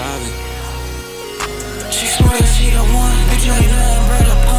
sobbing. She swear she the one, bitch, you ain't nothing but a